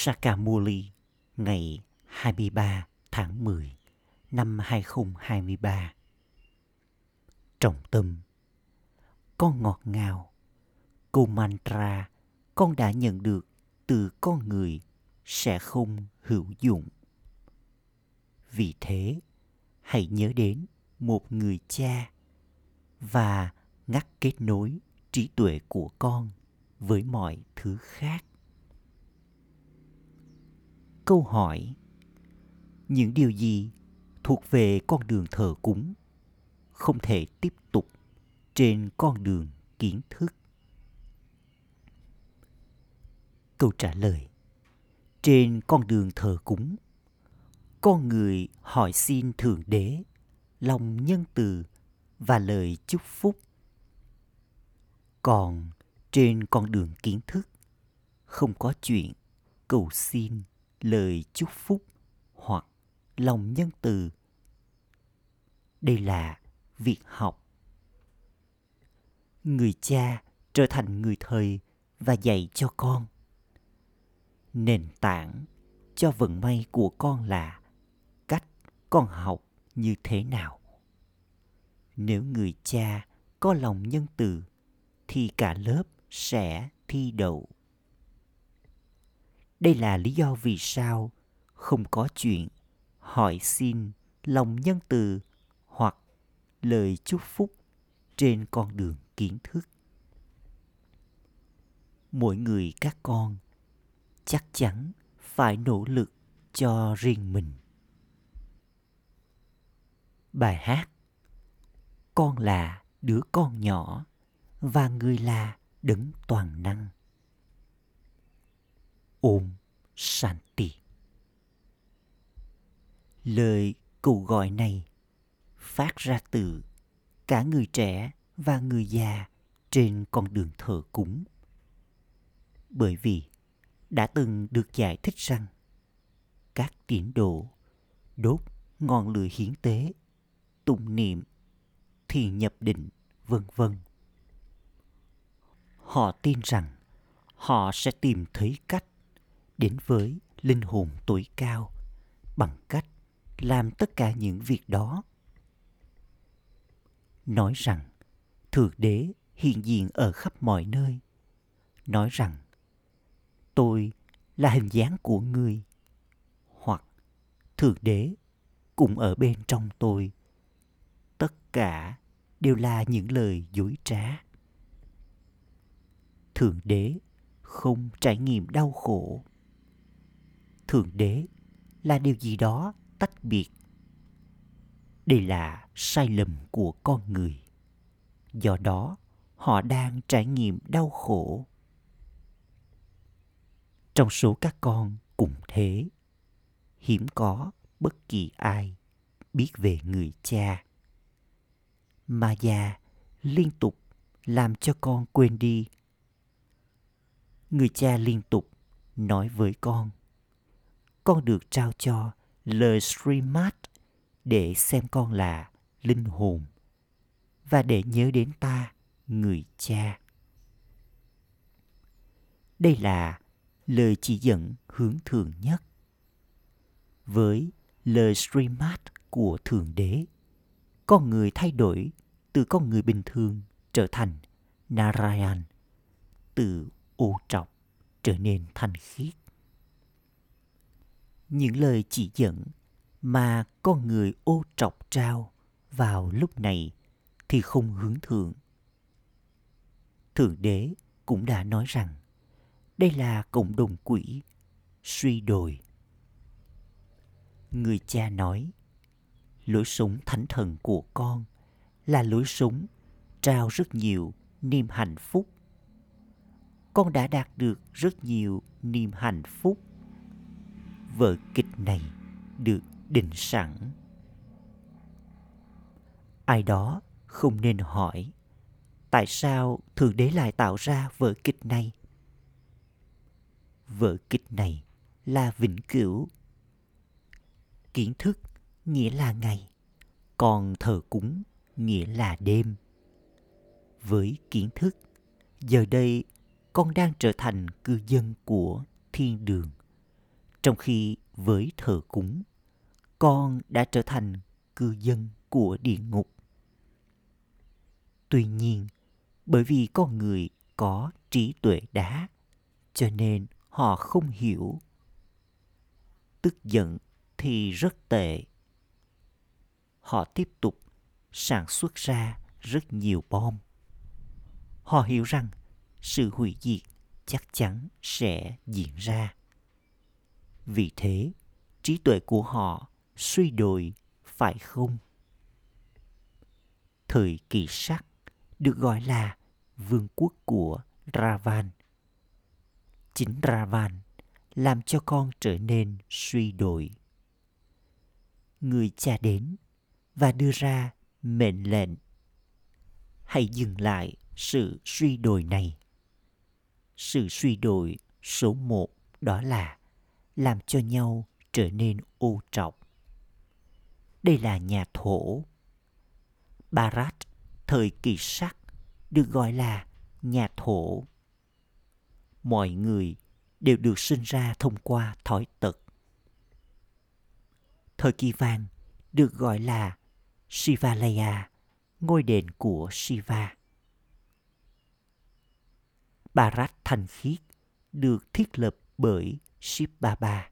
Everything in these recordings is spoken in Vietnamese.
Sakamuli ngày 23 tháng 10 năm 2023. Trọng tâm Con ngọt ngào Câu mantra con đã nhận được từ con người sẽ không hữu dụng. Vì thế, hãy nhớ đến một người cha và ngắt kết nối trí tuệ của con với mọi thứ khác câu hỏi, những điều gì thuộc về con đường thờ cúng không thể tiếp tục trên con đường kiến thức? Câu trả lời, trên con đường thờ cúng, con người hỏi xin thượng đế lòng nhân từ và lời chúc phúc. Còn trên con đường kiến thức không có chuyện cầu xin lời chúc phúc hoặc lòng nhân từ. Đây là việc học. Người cha trở thành người thầy và dạy cho con. Nền tảng cho vận may của con là cách con học như thế nào. Nếu người cha có lòng nhân từ, thì cả lớp sẽ thi đậu đây là lý do vì sao không có chuyện hỏi xin lòng nhân từ hoặc lời chúc phúc trên con đường kiến thức. Mỗi người các con chắc chắn phải nỗ lực cho riêng mình. Bài hát con là đứa con nhỏ và người là đấng toàn năng. Om Shanti. Lời cầu gọi này phát ra từ cả người trẻ và người già trên con đường thờ cúng. Bởi vì đã từng được giải thích rằng các tín đồ đốt ngọn lửa hiến tế, tụng niệm, thiền nhập định, vân vân. Họ tin rằng họ sẽ tìm thấy cách đến với linh hồn tuổi cao bằng cách làm tất cả những việc đó. Nói rằng, thượng đế hiện diện ở khắp mọi nơi. Nói rằng, tôi là hình dáng của người, hoặc thượng đế cũng ở bên trong tôi. Tất cả đều là những lời dối trá. Thượng đế không trải nghiệm đau khổ thượng đế là điều gì đó tách biệt? Đây là sai lầm của con người. Do đó, họ đang trải nghiệm đau khổ. Trong số các con cũng thế, hiếm có bất kỳ ai biết về người cha. Mà già liên tục làm cho con quên đi. Người cha liên tục nói với con con được trao cho lời Srimad để xem con là linh hồn và để nhớ đến ta, người cha. Đây là lời chỉ dẫn hướng thường nhất. Với lời Srimad của Thượng Đế, con người thay đổi từ con người bình thường trở thành Narayan, từ ô trọc trở nên thanh khiết những lời chỉ dẫn mà con người ô trọc trao vào lúc này thì không hướng thượng. Thượng đế cũng đã nói rằng đây là cộng đồng quỷ, suy đồi. Người cha nói, lối sống thánh thần của con là lối sống trao rất nhiều niềm hạnh phúc. Con đã đạt được rất nhiều niềm hạnh phúc vở kịch này được định sẵn. Ai đó không nên hỏi, tại sao thượng đế lại tạo ra vở kịch này? Vở kịch này là vĩnh cửu. Kiến thức nghĩa là ngày, còn thờ cúng nghĩa là đêm. Với kiến thức, giờ đây con đang trở thành cư dân của thiên đường trong khi với thờ cúng, con đã trở thành cư dân của địa ngục. Tuy nhiên, bởi vì con người có trí tuệ đá, cho nên họ không hiểu. Tức giận thì rất tệ. Họ tiếp tục sản xuất ra rất nhiều bom. Họ hiểu rằng sự hủy diệt chắc chắn sẽ diễn ra vì thế, trí tuệ của họ suy đồi, phải không? Thời kỳ sắc được gọi là vương quốc của ravan. Chính ravan làm cho con trở nên suy đồi. Người cha đến và đưa ra mệnh lệnh. Hãy dừng lại sự suy đồi này. Sự suy đồi số một đó là làm cho nhau trở nên ô trọng. Đây là nhà thổ. Bharat thời kỳ sắc được gọi là nhà thổ. Mọi người đều được sinh ra thông qua thói tật. Thời kỳ vàng được gọi là Shivalaya, ngôi đền của Shiva. Bharat thành khiết được thiết lập bởi Shiv Baba.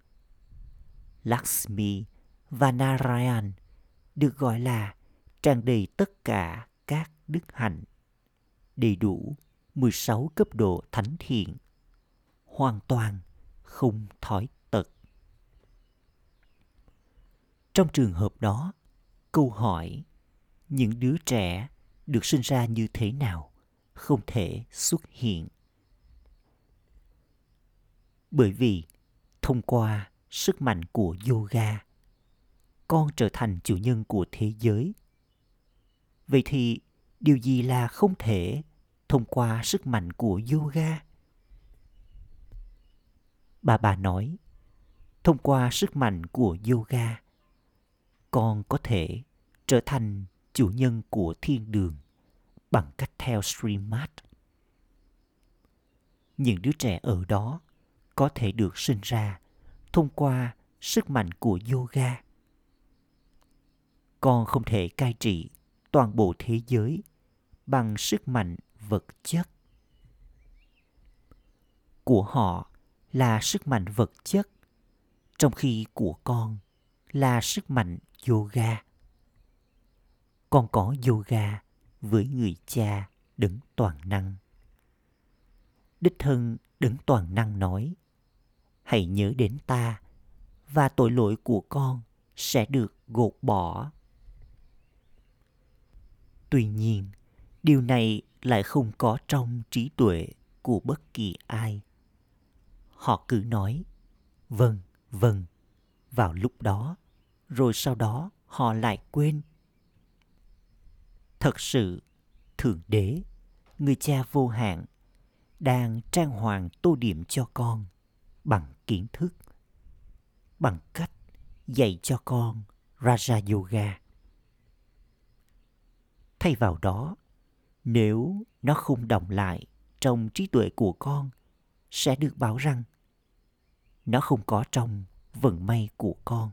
Lakshmi và Narayan được gọi là tràn đầy tất cả các đức hạnh, đầy đủ 16 cấp độ thánh thiện, hoàn toàn không thói tật. Trong trường hợp đó, câu hỏi những đứa trẻ được sinh ra như thế nào không thể xuất hiện bởi vì thông qua sức mạnh của yoga. Con trở thành chủ nhân của thế giới. Vậy thì điều gì là không thể thông qua sức mạnh của yoga? Bà bà nói, thông qua sức mạnh của yoga, con có thể trở thành chủ nhân của thiên đường bằng cách theo Srimad. Những đứa trẻ ở đó có thể được sinh ra thông qua sức mạnh của yoga. Con không thể cai trị toàn bộ thế giới bằng sức mạnh vật chất. Của họ là sức mạnh vật chất, trong khi của con là sức mạnh yoga. Con có yoga với người cha đấng toàn năng. Đích thân đấng toàn năng nói, hãy nhớ đến ta và tội lỗi của con sẽ được gột bỏ. Tuy nhiên, điều này lại không có trong trí tuệ của bất kỳ ai. Họ cứ nói, vâng, vâng, vào lúc đó rồi sau đó họ lại quên. Thật sự, Thượng Đế, người cha vô hạn, đang trang hoàng tô điểm cho con bằng kiến thức, bằng cách dạy cho con Raja Yoga. Thay vào đó, nếu nó không đồng lại trong trí tuệ của con, sẽ được bảo rằng nó không có trong vận may của con.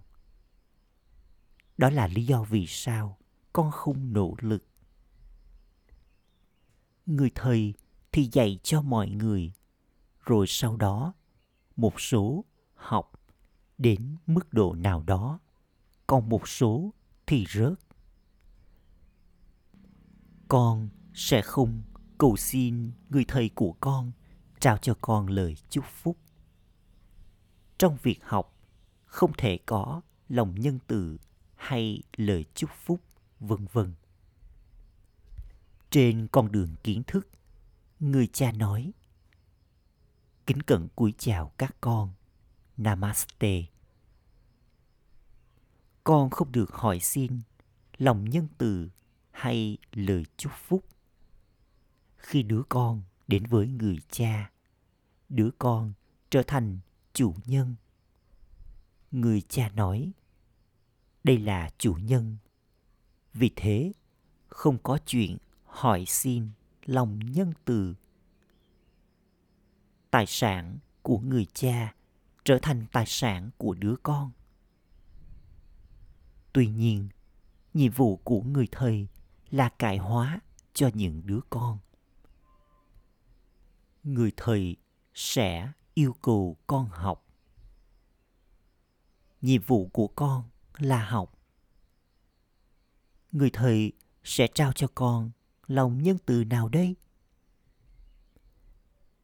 Đó là lý do vì sao con không nỗ lực. Người thầy thì dạy cho mọi người, rồi sau đó một số học đến mức độ nào đó, còn một số thì rớt. Con sẽ không cầu xin người thầy của con trao cho con lời chúc phúc. Trong việc học, không thể có lòng nhân từ hay lời chúc phúc, vân vân. Trên con đường kiến thức, người cha nói: Kính cẩn cúi chào các con. Namaste. Con không được hỏi xin lòng nhân từ hay lời chúc phúc. Khi đứa con đến với người cha, đứa con trở thành chủ nhân. Người cha nói: đây là chủ nhân vì thế không có chuyện hỏi xin lòng nhân từ tài sản của người cha trở thành tài sản của đứa con. Tuy nhiên, nhiệm vụ của người thầy là cải hóa cho những đứa con. Người thầy sẽ yêu cầu con học. Nhiệm vụ của con là học. Người thầy sẽ trao cho con lòng nhân từ nào đây?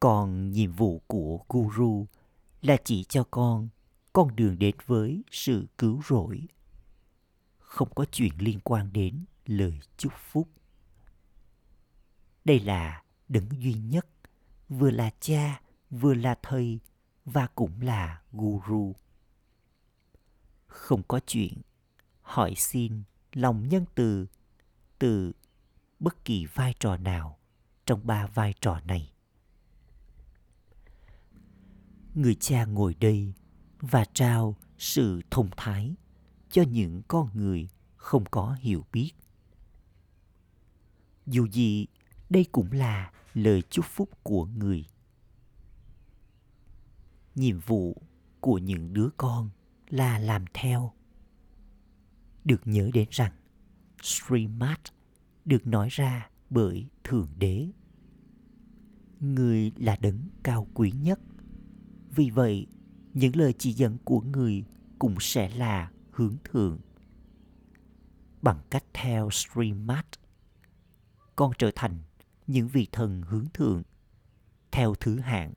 Còn nhiệm vụ của guru là chỉ cho con con đường đến với sự cứu rỗi. Không có chuyện liên quan đến lời chúc phúc. Đây là đấng duy nhất, vừa là cha, vừa là thầy và cũng là guru. Không có chuyện hỏi xin lòng nhân từ từ bất kỳ vai trò nào trong ba vai trò này người cha ngồi đây và trao sự thông thái cho những con người không có hiểu biết dù gì, đây cũng là lời chúc phúc của người nhiệm vụ của những đứa con là làm theo được nhớ đến rằng, Srimad được nói ra bởi Thượng Đế. Người là đấng cao quý nhất. Vì vậy, những lời chỉ dẫn của người cũng sẽ là hướng thượng. Bằng cách theo Srimad, con trở thành những vị thần hướng thượng theo thứ hạng,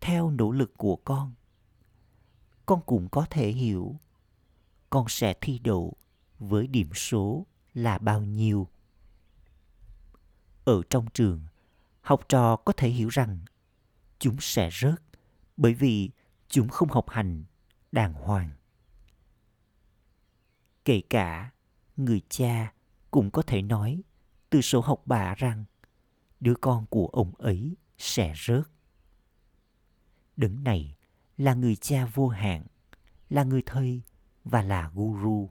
theo nỗ lực của con. Con cũng có thể hiểu con sẽ thi đậu với điểm số là bao nhiêu ở trong trường học trò có thể hiểu rằng chúng sẽ rớt bởi vì chúng không học hành, đàng hoàng. Kể cả, người cha cũng có thể nói từ sổ học bạ rằng, đứa con của ông ấy sẽ rớt. Đấng này là người cha vô hạn, là người thầy và là guru.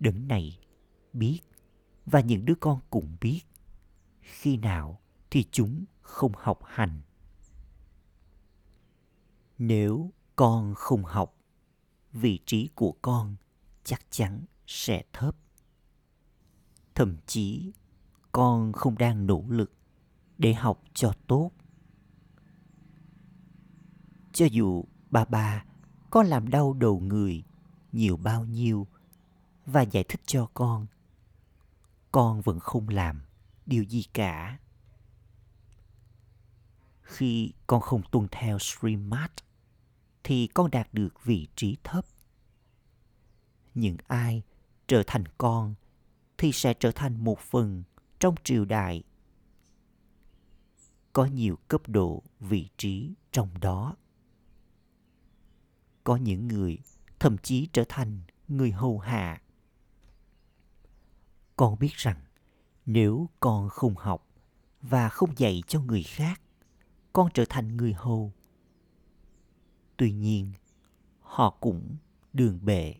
Đấng này biết và những đứa con cũng biết, khi nào thì chúng không học hành nếu con không học, vị trí của con chắc chắn sẽ thấp. Thậm chí, con không đang nỗ lực để học cho tốt. Cho dù bà bà có làm đau đầu người nhiều bao nhiêu và giải thích cho con con vẫn không làm điều gì cả. Khi con không tuân theo Srimad thì con đạt được vị trí thấp. Những ai trở thành con thì sẽ trở thành một phần trong triều đại. Có nhiều cấp độ vị trí trong đó. Có những người thậm chí trở thành người hầu hạ. Con biết rằng nếu con không học và không dạy cho người khác, con trở thành người hầu tuy nhiên, họ cũng đường bệ.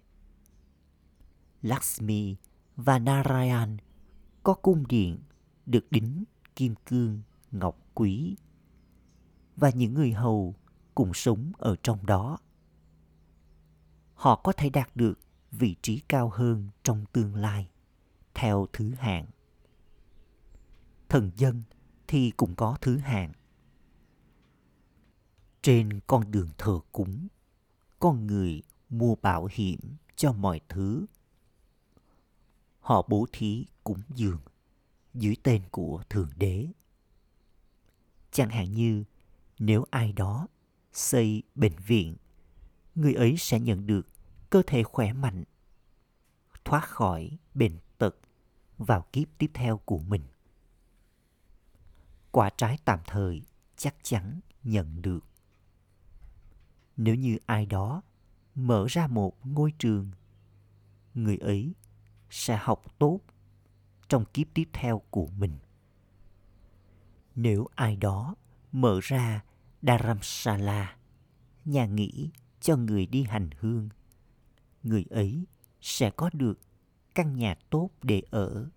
Lakshmi và narayan có cung điện được đính kim cương ngọc quý và những người hầu cùng sống ở trong đó. Họ có thể đạt được vị trí cao hơn trong tương lai, theo thứ hạng. Thần dân thì cũng có thứ hạng. Trên con đường thờ cúng, con người mua bảo hiểm cho mọi thứ. Họ bố thí cúng dường dưới tên của Thượng Đế. Chẳng hạn như nếu ai đó xây bệnh viện, người ấy sẽ nhận được cơ thể khỏe mạnh, thoát khỏi bệnh tật vào kiếp tiếp theo của mình quả trái tạm thời chắc chắn nhận được. Nếu như ai đó mở ra một ngôi trường, người ấy sẽ học tốt trong kiếp tiếp theo của mình. Nếu ai đó mở ra Dharamsala, nhà nghỉ cho người đi hành hương, người ấy sẽ có được căn nhà tốt để ở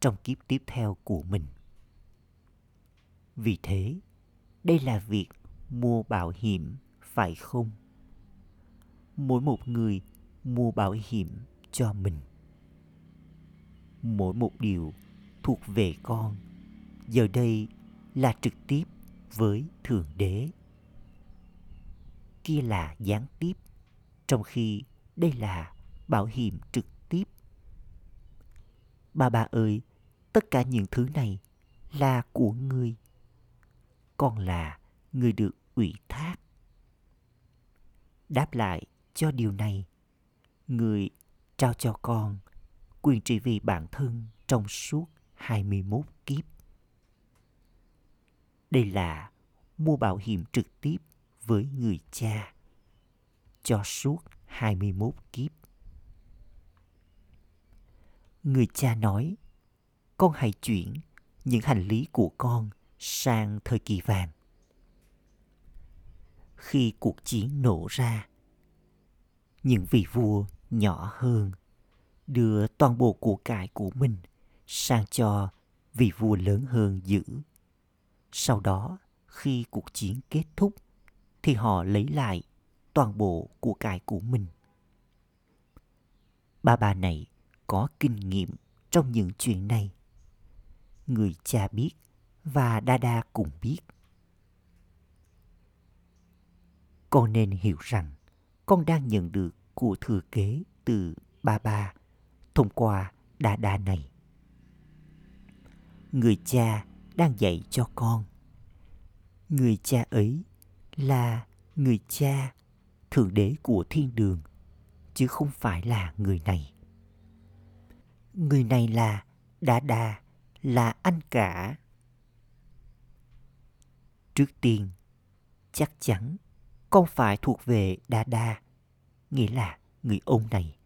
trong kiếp tiếp theo của mình. Vì thế, đây là việc mua bảo hiểm phải không? Mỗi một người mua bảo hiểm cho mình. Mỗi một điều thuộc về con giờ đây là trực tiếp với Thượng Đế. Kia là gián tiếp, trong khi đây là bảo hiểm trực tiếp. Bà bà ơi, tất cả những thứ này là của ngươi. Con là người được ủy thác. Đáp lại cho điều này, người trao cho con quyền trị vì bản thân trong suốt 21 kiếp. Đây là mua bảo hiểm trực tiếp với người cha cho suốt 21 kiếp. Người cha nói, con hãy chuyển những hành lý của con sang thời kỳ vàng. Khi cuộc chiến nổ ra, những vị vua nhỏ hơn đưa toàn bộ của cải của mình sang cho vị vua lớn hơn giữ. Sau đó, khi cuộc chiến kết thúc, thì họ lấy lại toàn bộ của cải của mình. Ba bà này có kinh nghiệm trong những chuyện này. Người cha biết và Đa Đa cũng biết. Con nên hiểu rằng con đang nhận được của thừa kế từ ba ba thông qua Đa Đa này. Người cha đang dạy cho con. Người cha ấy là người cha thượng đế của thiên đường, chứ không phải là người này người này là đa đa là anh cả trước tiên, chắc chắn con phải thuộc về đa đa nghĩa là người ông này.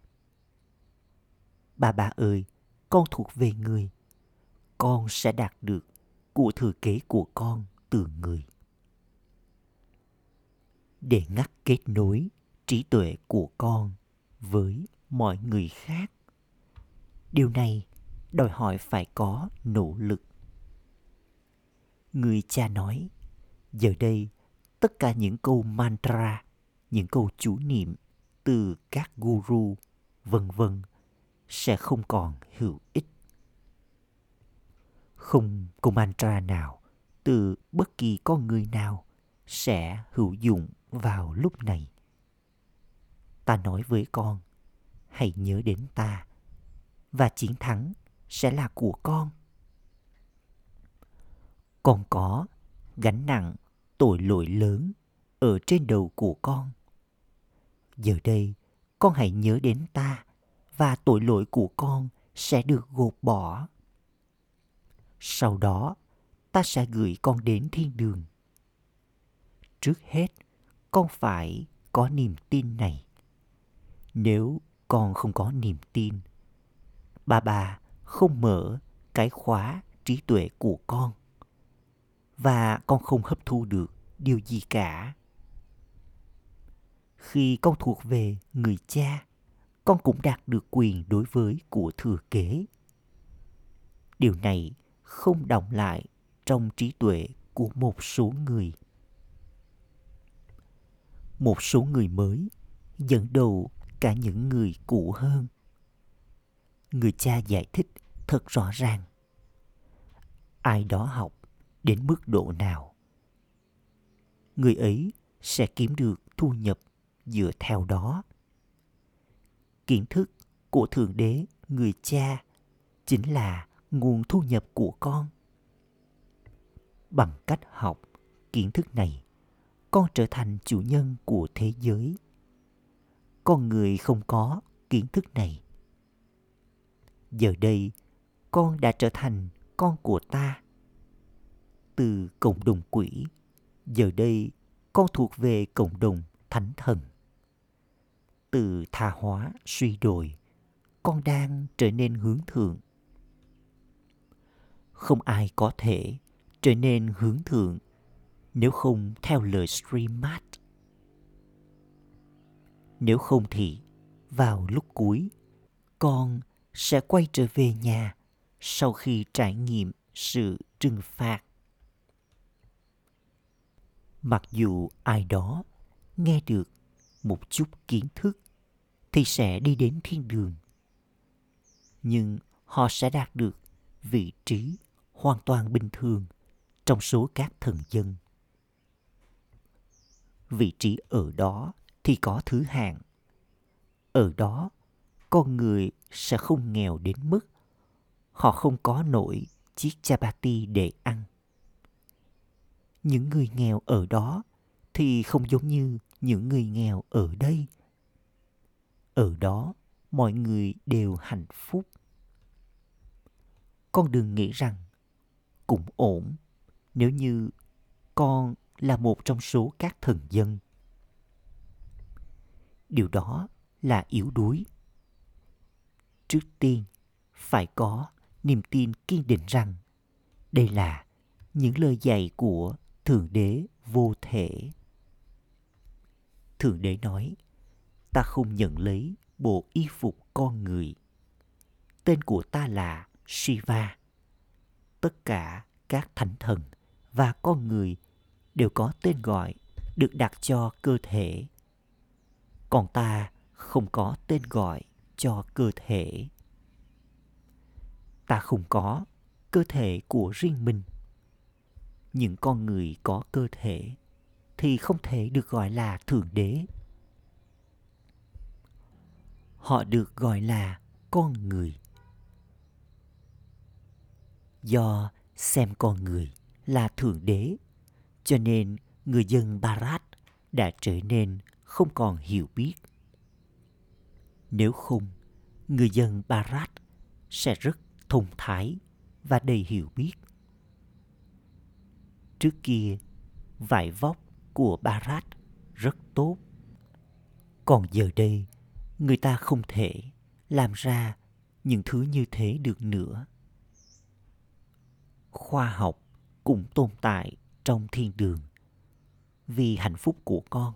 Bà bà ơi, con thuộc về người. Con sẽ đạt được của thừa kế của con từ người. Để ngắt kết nối trí tuệ của con với mọi người khác, điều này đòi hỏi phải có nỗ lực. Người cha nói, giờ đây tất cả những câu mantra, những câu chủ niệm từ các guru, vân vân, sẽ không còn hữu ích. Không câu mantra nào từ bất kỳ con người nào sẽ hữu dụng vào lúc này. Ta nói với con, hãy nhớ đến ta, và chiến thắng sẽ là của con. Con có gánh nặng tội lỗi lớn ở trên đầu của con. Giờ đây, con hãy nhớ đến ta và tội lỗi của con sẽ được gột bỏ. Sau đó, ta sẽ gửi con đến thiên đường. Trước hết, con phải có niềm tin này. Nếu con không có niềm tin, bà bà không mở cái khóa trí tuệ của con và con không hấp thu được điều gì cả. Khi con thuộc về người cha, con cũng đạt được quyền đối với của thừa kế. Điều này không động lại trong trí tuệ của một số người. Một số người mới dẫn đầu cả những người cũ hơn. Người cha giải thích thật rõ ràng. Ai đó học đến mức độ nào? Người ấy sẽ kiếm được thu nhập dựa theo đó. Kiến thức của thượng đế, người cha, chính là nguồn thu nhập của con. Bằng cách học kiến thức này, con trở thành chủ nhân của thế giới. Con người không có kiến thức này. Giờ đây, con đã trở thành con của ta. Từ cộng đồng quỷ giờ đây, con thuộc về cộng đồng thánh thần. Từ tha hóa, suy đồi, con đang trở nên hướng thượng. Không ai có thể trở nên hướng thượng nếu không theo lời stream mát nếu không thì, vào lúc cuối, con sẽ quay trở về nhà sau khi trải nghiệm sự trừng phạt mặc dù ai đó nghe được một chút kiến thức thì sẽ đi đến thiên đường. Nhưng họ sẽ đạt được vị trí hoàn toàn bình thường trong số các thần dân. Vị trí ở đó thì có thứ hạng. Ở đó, con người sẽ không nghèo đến mức họ không có nổi chiếc chapati để ăn những người nghèo ở đó thì không giống như những người nghèo ở đây. Ở đó mọi người đều hạnh phúc. Con đừng nghĩ rằng cũng ổn nếu như con là một trong số các thần dân. Điều đó là yếu đuối. Trước tiên, phải có niềm tin kiên định rằng đây là những lời dạy của thượng đế vô thể. Thượng đế nói, ta không nhận lấy bộ y phục con người. Tên của ta là shiva. Tất cả các thánh thần và con người đều có tên gọi được đặt cho cơ thể. Còn ta không có tên gọi cho cơ thể. Ta không có cơ thể của riêng mình những con người có cơ thể thì không thể được gọi là thượng đế. Họ được gọi là con người. Do xem con người là thượng đế, cho nên người dân barat đã trở nên không còn hiểu biết. Nếu không, người dân barat sẽ rất thông thái và đầy hiểu biết trước kia, vải vóc của barat rất tốt. Còn giờ đây, người ta không thể làm ra những thứ như thế được nữa. Khoa học cũng tồn tại trong thiên đường vì hạnh phúc của con.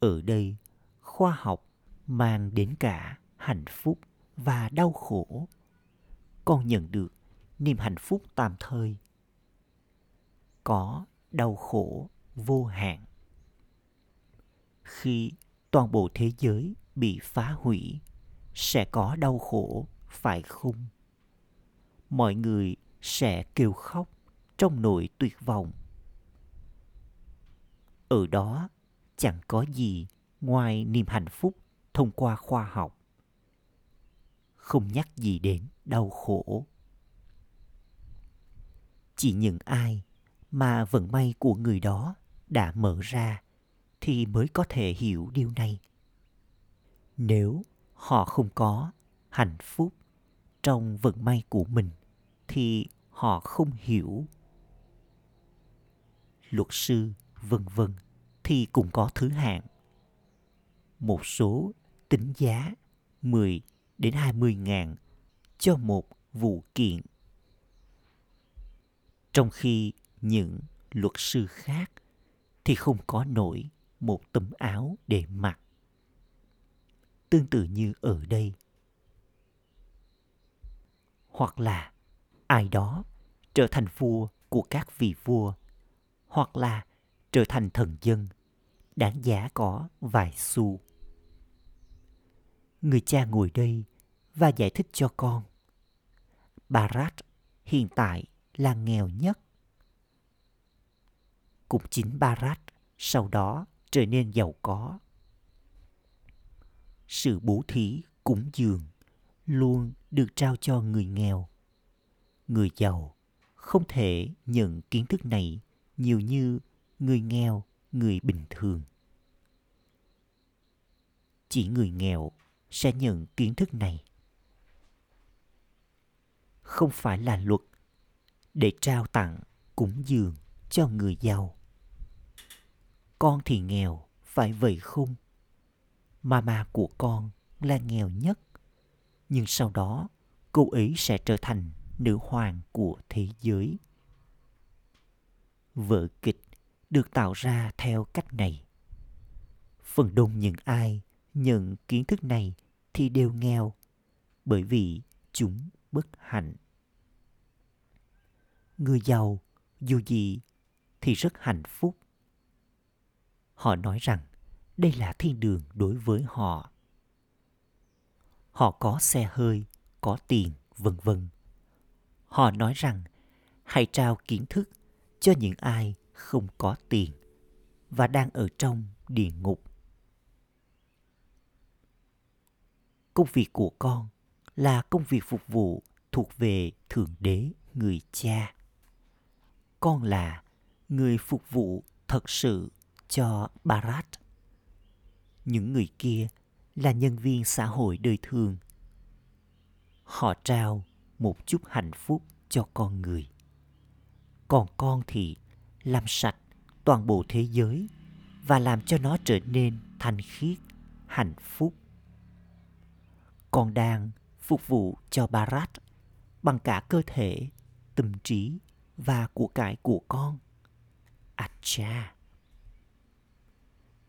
Ở đây, khoa học mang đến cả hạnh phúc và đau khổ. Con nhận được niềm hạnh phúc tạm thời có đau khổ vô hạn. Khi toàn bộ thế giới bị phá hủy, sẽ có đau khổ, phải không? Mọi người sẽ kêu khóc trong nỗi tuyệt vọng. Ở đó, chẳng có gì ngoài niềm hạnh phúc thông qua khoa học. Không nhắc gì đến đau khổ. Chỉ những ai mà vận may của người đó đã mở ra, thì mới có thể hiểu điều này. Nếu họ không có hạnh phúc trong vận may của mình, thì họ không hiểu. Luật sư vân vân thì cũng có thứ hạng. Một số tính giá 10 đến 20 ngàn cho một vụ kiện. Trong khi những luật sư khác thì không có nổi một tấm áo để mặc. Tương tự như ở đây. Hoặc là ai đó trở thành vua của các vị vua, hoặc là trở thành thần dân, đáng giá có vài xu. Người cha ngồi đây và giải thích cho con. Barat hiện tại là nghèo nhất. Cũng chính Barat sau đó trở nên giàu có. Sự bố thí cúng dường luôn được trao cho người nghèo. Người giàu không thể nhận kiến thức này nhiều như người nghèo, người bình thường. Chỉ người nghèo sẽ nhận kiến thức này không phải là luật để trao tặng cúng dường cho người giàu con thì nghèo, phải vậy không mama của con là nghèo nhất. Nhưng sau đó, cô ấy sẽ trở thành nữ hoàng của thế giới. Vở kịch được tạo ra theo cách này. Phần đông những ai nhận kiến thức này thì đều nghèo, bởi vì chúng bất hạnh. Người giàu dù gì thì rất hạnh phúc họ nói rằng, đây là thiên đường đối với họ. Họ có xe hơi, có tiền, vân vân. Họ nói rằng, hãy trao kiến thức cho những ai không có tiền và đang ở trong địa ngục. Công việc của con là công việc phục vụ thuộc về thượng đế, người cha. Con là người phục vụ thật sự cho barat những người kia là nhân viên xã hội đời thường. Họ trao một chút hạnh phúc cho con người. Còn con thì làm sạch toàn bộ thế giới và làm cho nó trở nên thanh khiết, hạnh phúc. Con đang phục vụ cho barat bằng cả cơ thể, tâm trí và của cải của con. Acha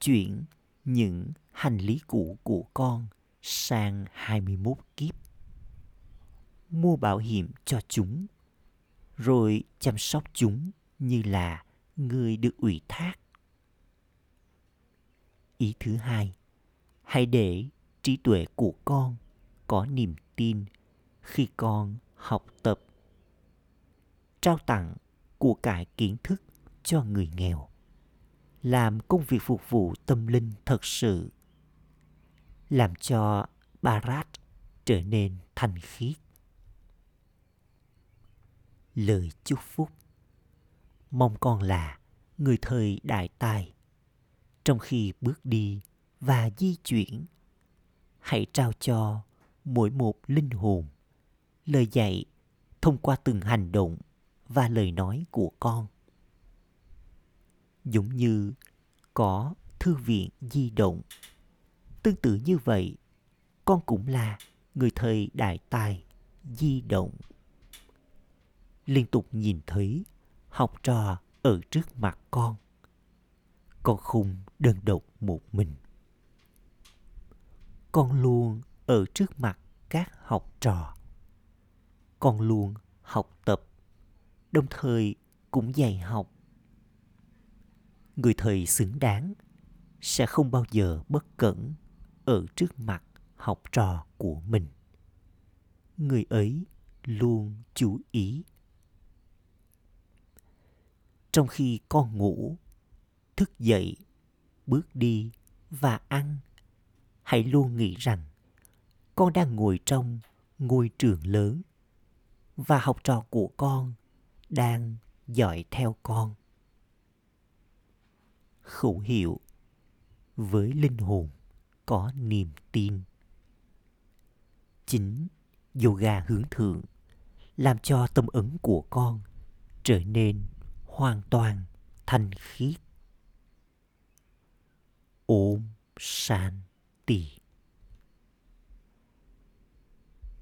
chuyển những hành lý cũ của con sang 21 kiếp. Mua bảo hiểm cho chúng, rồi chăm sóc chúng như là người được ủy thác. Ý thứ hai, hãy để trí tuệ của con có niềm tin khi con học tập. Trao tặng của cải kiến thức cho người nghèo làm công việc phục vụ tâm linh thật sự làm cho Barat trở nên thanh khiết. Lời chúc phúc Mong con là người thời đại tài. Trong khi bước đi và di chuyển, hãy trao cho mỗi một linh hồn lời dạy thông qua từng hành động và lời nói của con giống như có thư viện di động. Tương tự như vậy, con cũng là người thầy đại tài di động. Liên tục nhìn thấy học trò ở trước mặt con. Con không đơn độc một mình. Con luôn ở trước mặt các học trò. Con luôn học tập, đồng thời cũng dạy học người thầy xứng đáng sẽ không bao giờ bất cẩn ở trước mặt học trò của mình. Người ấy luôn chú ý. Trong khi con ngủ, thức dậy, bước đi và ăn, hãy luôn nghĩ rằng con đang ngồi trong ngôi trường lớn và học trò của con đang dõi theo con khẩu hiệu với linh hồn có niềm tin. Chính yoga hướng thượng làm cho tâm ấn của con trở nên hoàn toàn thanh khiết. Ôm san tì